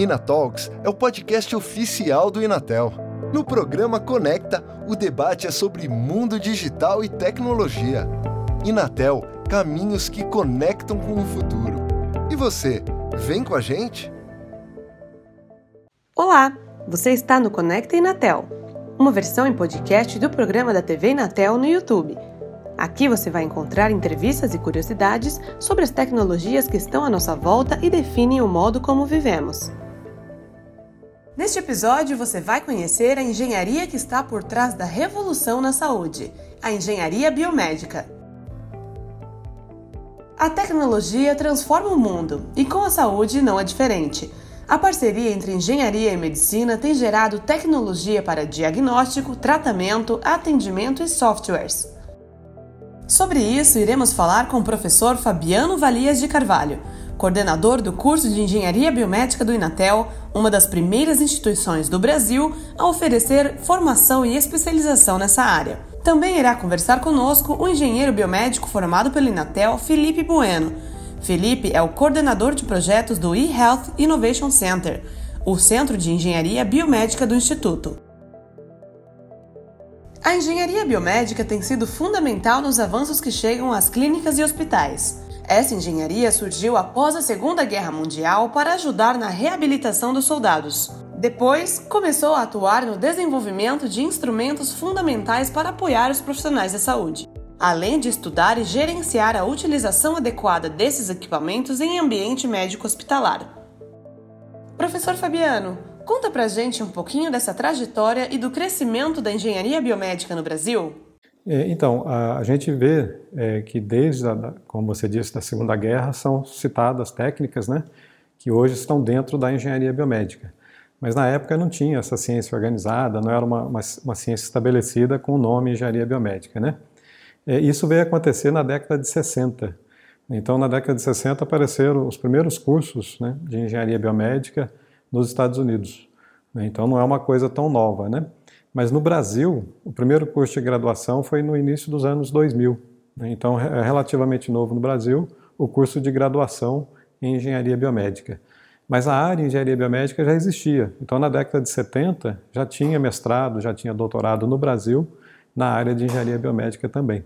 Inatalks é o podcast oficial do Inatel. No programa Conecta, o debate é sobre mundo digital e tecnologia. Inatel, caminhos que conectam com o futuro. E você, vem com a gente? Olá, você está no Conecta Inatel, uma versão em podcast do programa da TV Inatel no YouTube. Aqui você vai encontrar entrevistas e curiosidades sobre as tecnologias que estão à nossa volta e definem o modo como vivemos. Neste episódio, você vai conhecer a engenharia que está por trás da revolução na saúde, a engenharia biomédica. A tecnologia transforma o mundo e com a saúde não é diferente. A parceria entre engenharia e medicina tem gerado tecnologia para diagnóstico, tratamento, atendimento e softwares. Sobre isso, iremos falar com o professor Fabiano Valias de Carvalho, coordenador do curso de Engenharia Biomédica do Inatel, uma das primeiras instituições do Brasil a oferecer formação e especialização nessa área. Também irá conversar conosco o engenheiro biomédico formado pelo Inatel, Felipe Bueno. Felipe é o coordenador de projetos do eHealth Innovation Center, o centro de engenharia biomédica do Instituto. A engenharia biomédica tem sido fundamental nos avanços que chegam às clínicas e hospitais. Essa engenharia surgiu após a Segunda Guerra Mundial para ajudar na reabilitação dos soldados. Depois, começou a atuar no desenvolvimento de instrumentos fundamentais para apoiar os profissionais da saúde, além de estudar e gerenciar a utilização adequada desses equipamentos em ambiente médico hospitalar. Professor Fabiano, conta pra gente um pouquinho dessa trajetória e do crescimento da engenharia biomédica no Brasil? É, então, a, gente vê é, que desde, a, como você disse, da Segunda Guerra são citadas técnicas né, que hoje estão dentro da engenharia biomédica. Mas na época não tinha essa ciência organizada, não era uma, uma, uma ciência estabelecida com o nome engenharia biomédica. Né? É, isso veio acontecer na década de 60. Então, na década de 60 apareceram os primeiros cursos né, de engenharia biomédica nos Estados Unidos. Então, não é uma coisa tão nova. Né? Mas no Brasil, o primeiro curso de graduação foi no início dos anos 2000. Né? Então, é relativamente novo no Brasil o curso de graduação em engenharia biomédica. Mas a área de engenharia biomédica já existia. Então, na década de 70, já tinha mestrado, já tinha doutorado no Brasil na área de engenharia biomédica também.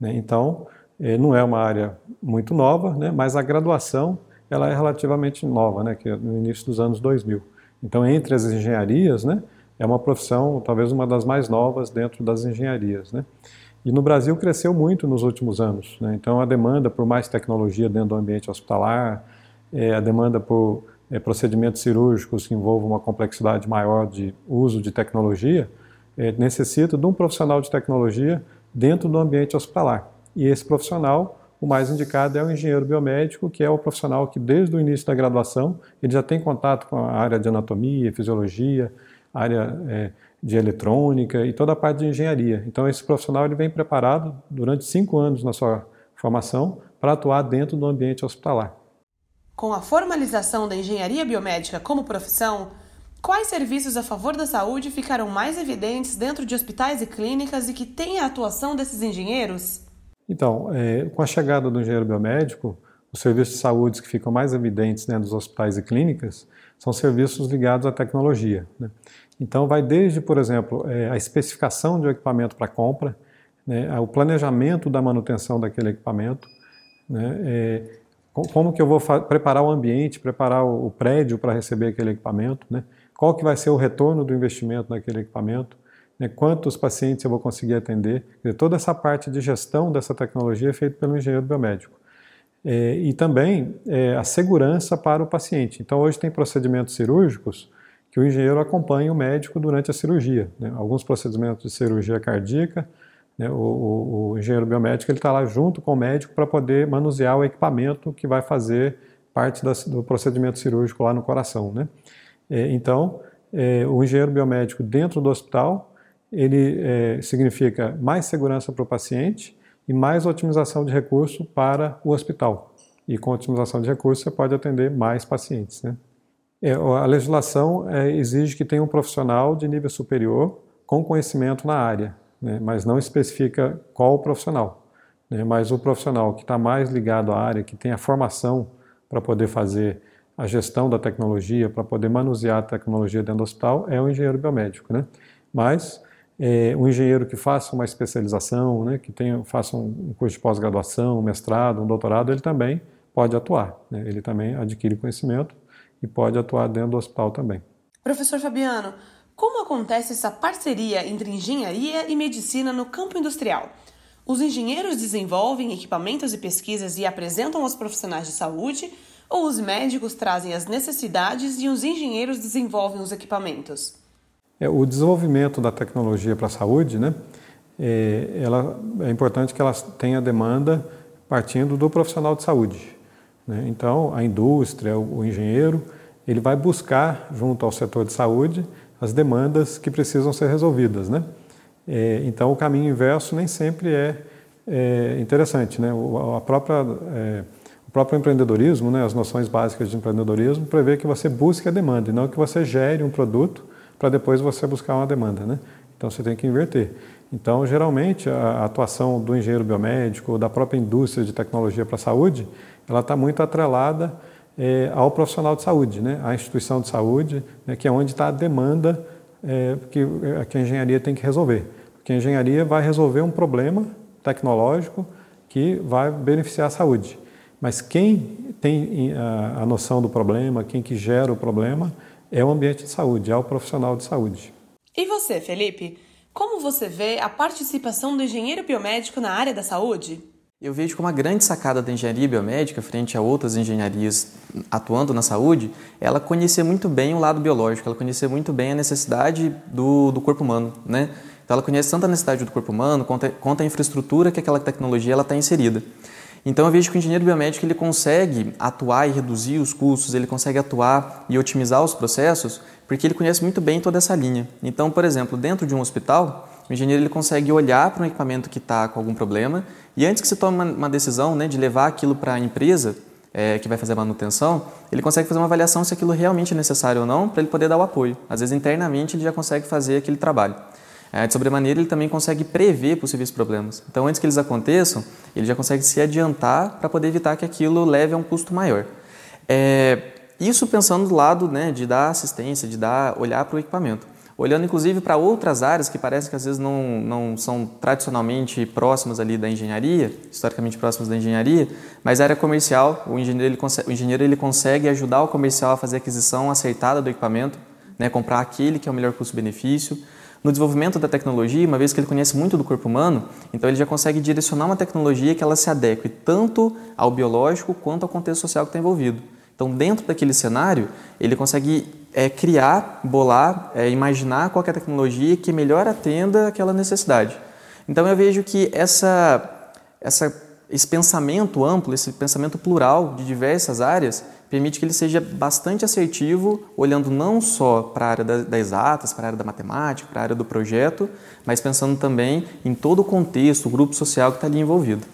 Né? Então, eh, não é uma área muito nova, né? mas a graduação ela é relativamente nova, que é no início dos anos 2000. Então, entre as engenharias, né? É uma profissão talvez uma das mais novas dentro das engenharias. Né? E no Brasil cresceu muito nos últimos anos. Né? Então a demanda por mais tecnologia dentro do ambiente hospitalar, é, a demanda por é, procedimentos cirúrgicos que envolvam uma complexidade maior de uso de tecnologia, é, necessita de um profissional de tecnologia dentro do ambiente hospitalar. E esse profissional, o mais indicado é o engenheiro biomédico, que é o profissional que desde o início da graduação ele já tem contato com a área de anatomia, fisiologia, área é, de eletrônica e toda a parte de engenharia. Então, esse profissional ele vem preparado durante cinco anos na sua formação para atuar dentro do ambiente hospitalar. Com a formalização da engenharia biomédica como profissão, quais serviços a favor da saúde ficaram mais evidentes dentro de hospitais e clínicas e que têm a atuação desses engenheiros? Então, é, com a chegada do engenheiro biomédico, os serviços de saúde que ficam mais evidentes dentro dos hospitais e clínicas são serviços ligados à tecnologia. Né? Então, vai desde, por exemplo, é, a especificação de um equipamento para compra, né, o planejamento da manutenção daquele equipamento, né, é, como que eu vou preparar o ambiente, preparar o, o prédio para receber aquele equipamento, né, qual que vai ser o retorno do investimento naquele equipamento, né, quantos pacientes eu vou conseguir atender. Dizer, toda essa parte de gestão dessa tecnologia é feita pelo engenheiro biomédico. É, e também é, a segurança para o paciente. Então, hoje tem procedimentos cirúrgicos que o engenheiro acompanha o médico durante a cirurgia. Né? Alguns procedimentos de cirurgia cardíaca, né? o, o, o, engenheiro biomédico ele está lá junto com o médico para poder manusear o equipamento que vai fazer parte das, do procedimento cirúrgico lá no coração. Né? É, então, é, o engenheiro biomédico dentro do hospital ele é, significa mais segurança para o paciente e mais otimização de recurso para o hospital. E com otimização de recursos você pode atender mais pacientes. Né? É, a legislação é, exige que tenha um profissional de nível superior com conhecimento na área, né? mas não especifica qual o profissional. Né? Mas o profissional que está mais ligado à área, que tem a formação para poder fazer a gestão da tecnologia, para poder manusear a tecnologia dentro do hospital, é o engenheiro biomédico. Né? Mas é, um engenheiro que faça uma especialização, né, que tenha, faça um curso de pós-graduação, um mestrado, um doutorado, ele também pode atuar. Né? Ele também adquire conhecimento e pode atuar dentro do hospital também. Professor Fabiano, como acontece essa parceria entre engenharia e medicina no campo industrial? Os engenheiros desenvolvem equipamentos e pesquisas e apresentam aos profissionais de saúde, ou os médicos trazem as necessidades e os engenheiros desenvolvem os equipamentos? É, o desenvolvimento da tecnologia para a saúde, né, é, ela, é importante que ela tenha demanda partindo do profissional de saúde. Né? Então, a indústria, o, o engenheiro, ele vai buscar, junto ao setor de saúde, as demandas que precisam ser resolvidas. Né? É, então, o caminho inverso nem sempre é, é interessante. Né? O, a própria, é, o próprio empreendedorismo, né, as noções básicas de empreendedorismo, prevê que você busque a demanda e não que você gere um produto para depois você buscar uma demanda. Né? Então, você tem que inverter. Então, geralmente, a atuação do engenheiro biomédico ou da própria indústria de tecnologia para a saúde, ela está muito atrelada é, ao profissional de saúde, né? à instituição de saúde, né? que é onde está a demanda é, que, é, que a engenharia tem que resolver. Porque a engenharia vai resolver um problema tecnológico que vai beneficiar a saúde. Mas quem tem a, a noção do problema, quem que gera o problema, é o ambiente de saúde, é o profissional de saúde. E você, Felipe? Como você vê a participação do engenheiro biomédico na área da saúde? Eu vejo como uma grande sacada da engenharia biomédica, frente a outras engenharias atuando na saúde, ela conhecer muito bem o lado biológico, ela conhecer muito bem a necessidade do, do corpo humano, né? Então ela conhece tanto a necessidade do corpo humano quanto a, quanto a infraestrutura que aquela tecnologia está inserida. Então eu vejo que o engenheiro biomédico ele consegue atuar e reduzir os custos, ele consegue atuar e otimizar os processos, porque ele conhece muito bem toda essa linha. Então, por exemplo, dentro de um hospital, o engenheiro ele consegue olhar para um equipamento que está com algum problema e antes que você tome uma decisão né, de levar aquilo para a empresa é, que vai fazer a manutenção, ele consegue fazer uma avaliação se aquilo realmente é necessário ou não para ele poder dar o apoio. Às vezes internamente ele já consegue fazer aquele trabalho. É, de sobremaneira, ele também consegue prever possíveis problemas. Então, antes que eles aconteçam, ele já consegue se adiantar para poder evitar que aquilo leve a um custo maior. É, isso pensando do lado né, de dar assistência, de dar olhar para o equipamento. Olhando inclusive para outras áreas que parece que às vezes não, não são tradicionalmente próximas ali da engenharia, historicamente próximas da engenharia, mas a área comercial, o engenheiro ele, consegue, o engenheiro, ele consegue ajudar o comercial a fazer a aquisição acertada do equipamento, né, comprar aquele que é o melhor custo-benefício. No desenvolvimento da tecnologia, uma vez que ele conhece muito do corpo humano, então ele já consegue direcionar uma tecnologia que ela se adeque tanto ao biológico quanto ao contexto social que está envolvido. Então, dentro daquele cenário, ele consegue é, criar, bolar, é, imaginar qual é a tecnologia que melhor atenda aquela necessidade. Então, eu vejo que essa, essa, esse pensamento amplo, esse pensamento plural de diversas áreas, permite que ele seja bastante assertivo, olhando não só para a área das exatas, para a área da matemática, para a área do projeto, mas pensando também em todo o contexto, o grupo social que está ali envolvido.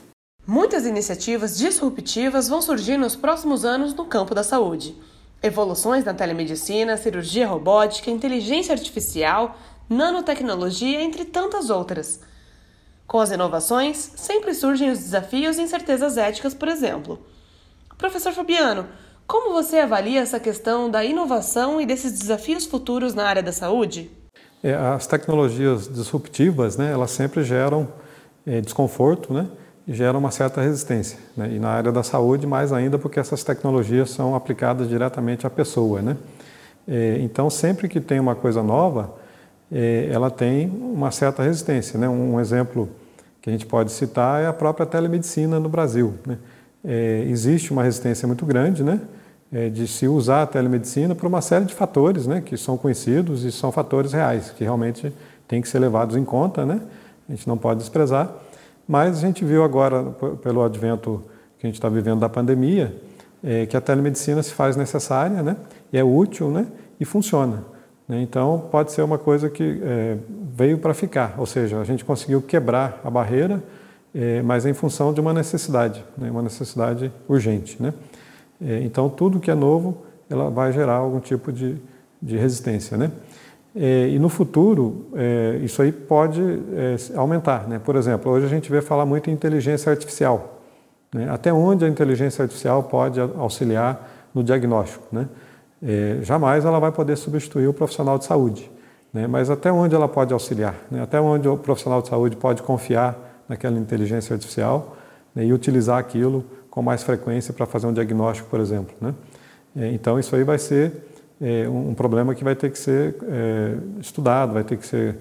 Muitas iniciativas disruptivas vão surgir nos próximos anos no campo da saúde. Evoluções na telemedicina, cirurgia robótica, inteligência artificial, nanotecnologia, entre tantas outras. Com as inovações, sempre surgem os desafios e incertezas éticas, por exemplo. Professor Fabiano, como você avalia essa questão da inovação e desses desafios futuros na área da saúde? É, as tecnologias disruptivas, né, elas sempre geram é, desconforto, né, e geram uma certa resistência. Né, e na área da saúde, mais ainda, porque essas tecnologias são aplicadas diretamente à pessoa, né. É, então, sempre que tem uma coisa nova, é, ela tem uma certa resistência, né. Um exemplo que a gente pode citar é a própria telemedicina no Brasil, né. É, existe uma resistência muito grande, né? É, de se usar a telemedicina por uma série de fatores né, que são conhecidos e são fatores reais, que realmente têm que ser levados em conta, né? a gente não pode desprezar. Mas a gente viu agora, pelo advento que a gente está vivendo da pandemia, é, que a telemedicina se faz necessária, né? e é útil né? e funciona. Né? Então, pode ser uma coisa que é, veio para ficar, ou seja, a gente conseguiu quebrar a barreira, é, mas em função de uma necessidade, né? uma necessidade urgente. Né? É, então, tudo que é novo, ela vai gerar algum tipo de, de resistência, né? É, e no futuro, é, isso aí pode aumentar, né? Por exemplo, hoje a gente vê falar muito em inteligência artificial. Né? Até onde a inteligência artificial pode auxiliar no diagnóstico. Né? Jamais ela vai poder substituir o profissional de saúde, né? mas até onde ela pode auxiliar, né? até onde o profissional de saúde pode confiar naquela inteligência artificial né? e utilizar aquilo com mais frequência para fazer um diagnóstico, por exemplo. Né? É, então, isso aí vai ser é, um problema que vai ter que ser é, estudado, vai ter que ser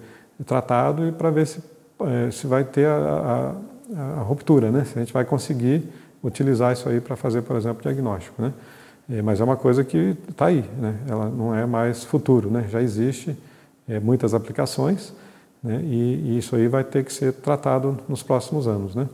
tratado e para ver se, é, se vai ter a, a, a, ruptura, né? se a gente vai conseguir utilizar isso aí para fazer, por exemplo, diagnóstico. Né? É, mas é uma coisa que está aí, né? ela não é mais futuro, né? já existe é, muitas aplicações né? e, e, isso aí vai ter que ser tratado nos próximos anos. Né?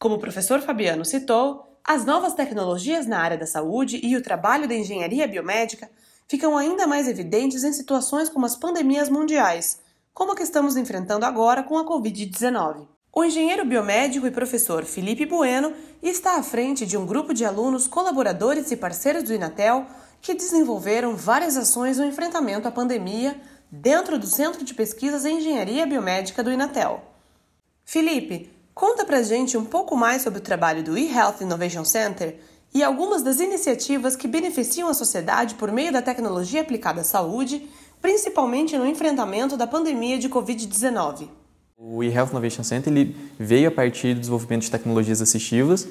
Como o professor Fabiano citou, as novas tecnologias na área da saúde e o trabalho da engenharia biomédica ficam ainda mais evidentes em situações como as pandemias mundiais, como a que estamos enfrentando agora com a Covid-19. O engenheiro biomédico e professor Felipe Bueno está à frente de um grupo de alunos, colaboradores e parceiros do Inatel que desenvolveram várias ações no enfrentamento à pandemia dentro do Centro de Pesquisas em Engenharia Biomédica do Inatel. Felipe, conta pra gente um pouco mais sobre o trabalho do eHealth Innovation Center e algumas das iniciativas que beneficiam a sociedade por meio da tecnologia aplicada à saúde, principalmente no enfrentamento da pandemia de Covid-19. O eHealth Innovation Center ele veio a partir do desenvolvimento de tecnologias assistivas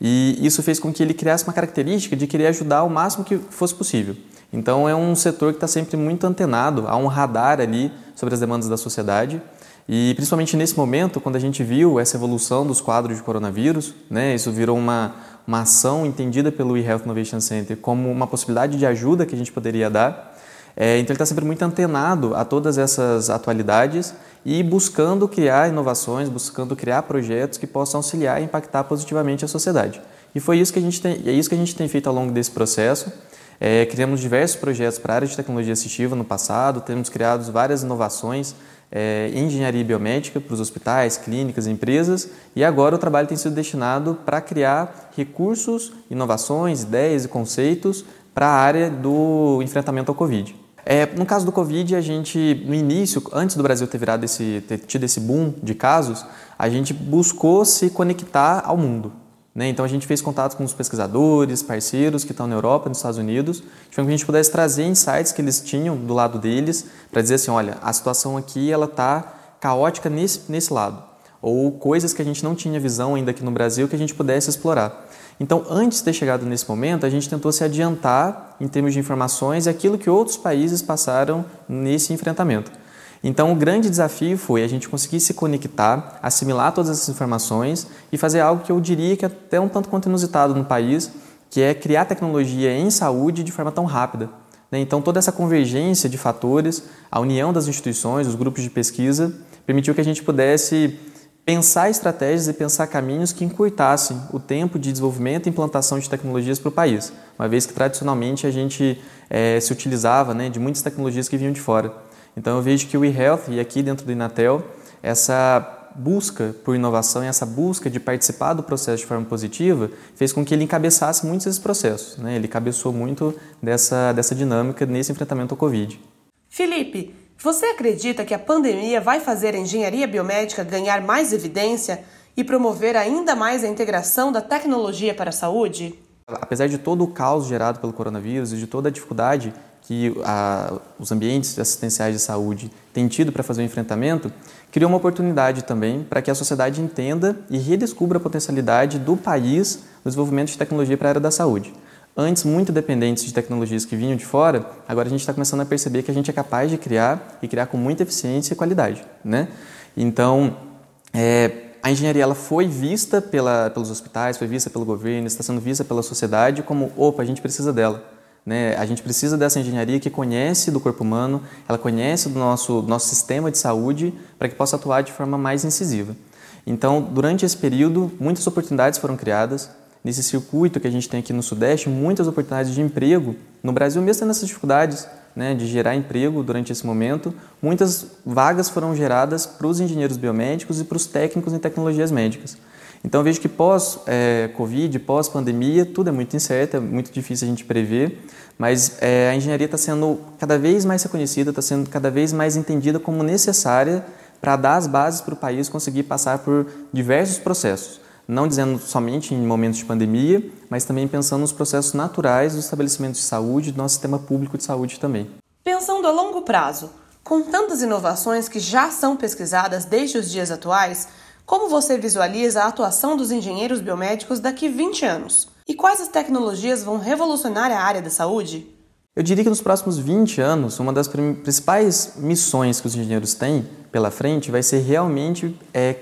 e isso fez com que ele criasse uma característica de querer ajudar o máximo que fosse possível. Então é um setor que está sempre muito antenado, há um radar ali sobre as demandas da sociedade e principalmente nesse momento, quando a gente viu essa evolução dos quadros de coronavírus, né, isso virou uma, uma ação entendida pelo eHealth Innovation Center como uma possibilidade de ajuda que a gente poderia dar. É, então ele está sempre muito antenado a todas essas atualidades e buscando criar inovações, buscando criar projetos que possam auxiliar e impactar positivamente a sociedade. E foi isso que a gente tem, é isso que a gente tem feito ao longo desse processo. É, criamos diversos projetos para a área de tecnologia assistiva no passado, temos criado várias inovações é, engenharia biomédica para os hospitais, clínicas, empresas, e agora o trabalho tem sido destinado para criar recursos, inovações, ideias e conceitos para a área do enfrentamento ao Covid. É, no caso do Covid, a gente, no início, antes do Brasil ter, virado esse, ter tido esse boom de casos, a gente buscou se conectar ao mundo. Né? Então, a gente fez contato com os pesquisadores, parceiros que estão na Europa, nos Estados Unidos, de forma que a gente pudesse trazer insights que eles tinham do lado deles, para dizer assim, olha, a situação aqui ela está caótica nesse, nesse lado. Ou coisas que a gente não tinha visão ainda aqui no Brasil que a gente pudesse explorar. Então, antes de ter chegado nesse momento, a gente tentou se adiantar em termos de informações e aquilo que outros países passaram nesse enfrentamento. Então, o grande desafio foi a gente conseguir se conectar, assimilar todas essas informações e fazer algo que eu diria que é até um tanto quanto inusitado no país, que é criar tecnologia em saúde de forma tão rápida. Né? Então, toda essa convergência de fatores, a união das instituições, os grupos de pesquisa, permitiu que a gente pudesse pensar estratégias e pensar caminhos que encurtassem o tempo de desenvolvimento e implantação de tecnologias para o país, uma vez que tradicionalmente a gente é, se utilizava né, de muitas tecnologias que vinham de fora. Então eu vejo que o eHealth e aqui dentro do Inatel, essa busca por inovação e essa busca de participar do processo de forma positiva fez com que ele encabeçasse muitos desses processos. Né? Ele cabeçou muito dessa, dessa dinâmica nesse enfrentamento ao Covid. Felipe, você acredita que a pandemia vai fazer a engenharia biomédica ganhar mais evidência e promover ainda mais a integração da tecnologia para a saúde? Apesar de todo o caos gerado pelo coronavírus e de toda a dificuldade que a, os ambientes assistenciais de saúde têm tido para fazer o enfrentamento, criou uma oportunidade também para que a sociedade entenda e redescubra a potencialidade do país no desenvolvimento de tecnologia para a área da saúde antes muito dependentes de tecnologias que vinham de fora, agora a gente está começando a perceber que a gente é capaz de criar e criar com muita eficiência e qualidade, né? Então, é, a engenharia ela foi vista pela, pelos hospitais, foi vista pelo governo, está sendo vista pela sociedade como, opa, a gente precisa dela. Né? A gente precisa dessa engenharia que conhece do corpo humano, ela conhece do nosso, nosso sistema de saúde para que possa atuar de forma mais incisiva. Então, durante esse período, muitas oportunidades foram criadas, nesse circuito que a gente tem aqui no Sudeste, muitas oportunidades de emprego. No Brasil, mesmo tendo essas dificuldades né, de gerar emprego durante esse momento, muitas vagas foram geradas para os engenheiros biomédicos e para os técnicos em tecnologias médicas. Então, vejo que pós-Covid, é, pós-pandemia, tudo é muito incerto, é muito difícil a gente prever, mas é, a engenharia está sendo cada vez mais reconhecida, está sendo cada vez mais entendida como necessária para dar as bases para o país conseguir passar por diversos processos não dizendo somente em momentos de pandemia, mas também pensando nos processos naturais dos estabelecimentos de saúde do nosso sistema público de saúde também. Pensando a longo prazo, com tantas inovações que já são pesquisadas desde os dias atuais, como você visualiza a atuação dos engenheiros biomédicos daqui 20 anos? E quais as tecnologias vão revolucionar a área da saúde? Eu diria que nos próximos 20 anos, uma das principais missões que os engenheiros têm pela frente vai ser realmente é,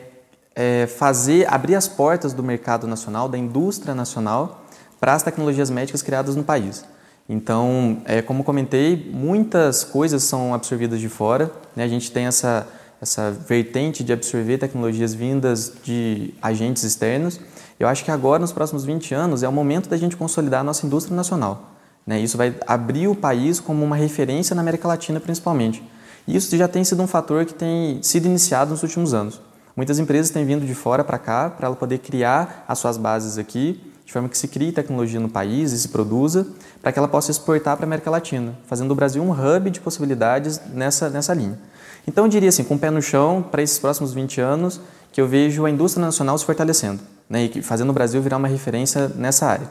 é fazer abrir as portas do mercado nacional, da indústria nacional, para as tecnologias médicas criadas no país. Então, é, como comentei, muitas coisas são absorvidas de fora. Né? A gente tem essa, essa vertente de absorver tecnologias vindas de agentes externos. Eu acho que agora, nos próximos 20 anos, é o momento da gente consolidar a nossa indústria nacional. Né? Isso vai abrir o país como uma referência na América Latina, principalmente. E isso já tem sido um fator que tem sido iniciado nos últimos anos. Muitas empresas têm vindo de fora para cá para ela poder criar as suas bases aqui, de forma que se crie tecnologia no país e se produza, para que ela possa exportar para a América Latina, fazendo do Brasil um hub de possibilidades nessa, nessa linha. Então eu diria assim, com o pé no chão, para esses próximos 20 anos, que eu vejo a indústria nacional se fortalecendo, né, e fazendo o Brasil virar uma referência nessa área.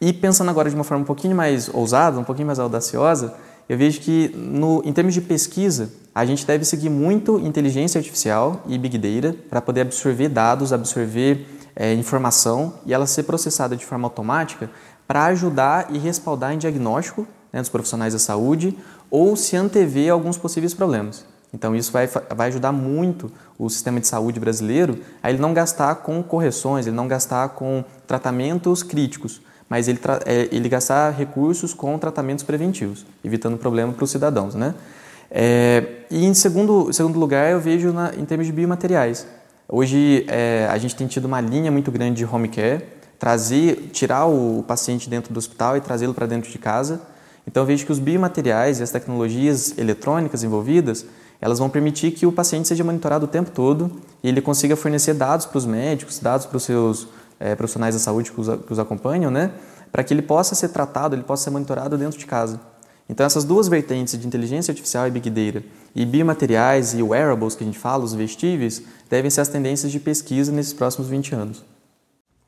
E pensando agora de uma forma um pouquinho mais ousada, um pouquinho mais audaciosa, eu vejo que, no, em termos de pesquisa, a gente deve seguir muito inteligência artificial e big data para poder absorver dados, absorver é, informação e ela ser processada de forma automática para ajudar e respaldar em diagnóstico né, dos profissionais da saúde ou se antever alguns possíveis problemas. Então isso vai, vai ajudar muito o sistema de saúde brasileiro a ele não gastar com correções, ele não gastar com tratamentos críticos, mas ele, é, ele gastar recursos com tratamentos preventivos, evitando problema para os cidadãos. Né? É, e em segundo, segundo lugar, eu vejo na, em termos de biomateriais. Hoje é, a gente tem tido uma linha muito grande de home care, trazer, tirar o paciente dentro do hospital e trazê-lo para dentro de casa. Então vejo que os biomateriais e as tecnologias eletrônicas envolvidas, elas vão permitir que o paciente seja monitorado o tempo todo e ele consiga fornecer dados para os médicos, dados para os seus é, profissionais da saúde que os, que os acompanham, né? para que ele possa ser tratado, ele possa ser monitorado dentro de casa. Então essas duas vertentes de inteligência artificial e big data e biomateriais e wearables que a gente fala, os vestíveis, devem ser as tendências de pesquisa nesses próximos 20 anos.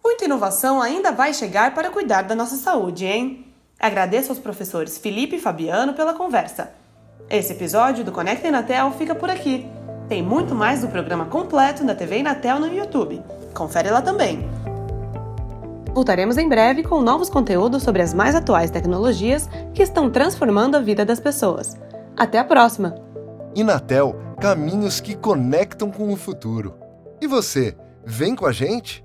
Muita inovação ainda vai chegar para cuidar da nossa saúde, hein? Agradeço aos professores Felipe e Fabiano pela conversa. Esse episódio do Conecta Inatel fica por aqui. Tem muito mais do programa completo da TV Inatel no YouTube. Confere lá também. Voltaremos em breve com novos conteúdos sobre as mais atuais tecnologias que estão transformando a vida das pessoas. Até a próxima! Inatel Caminhos que conectam com o futuro. E você, vem com a gente?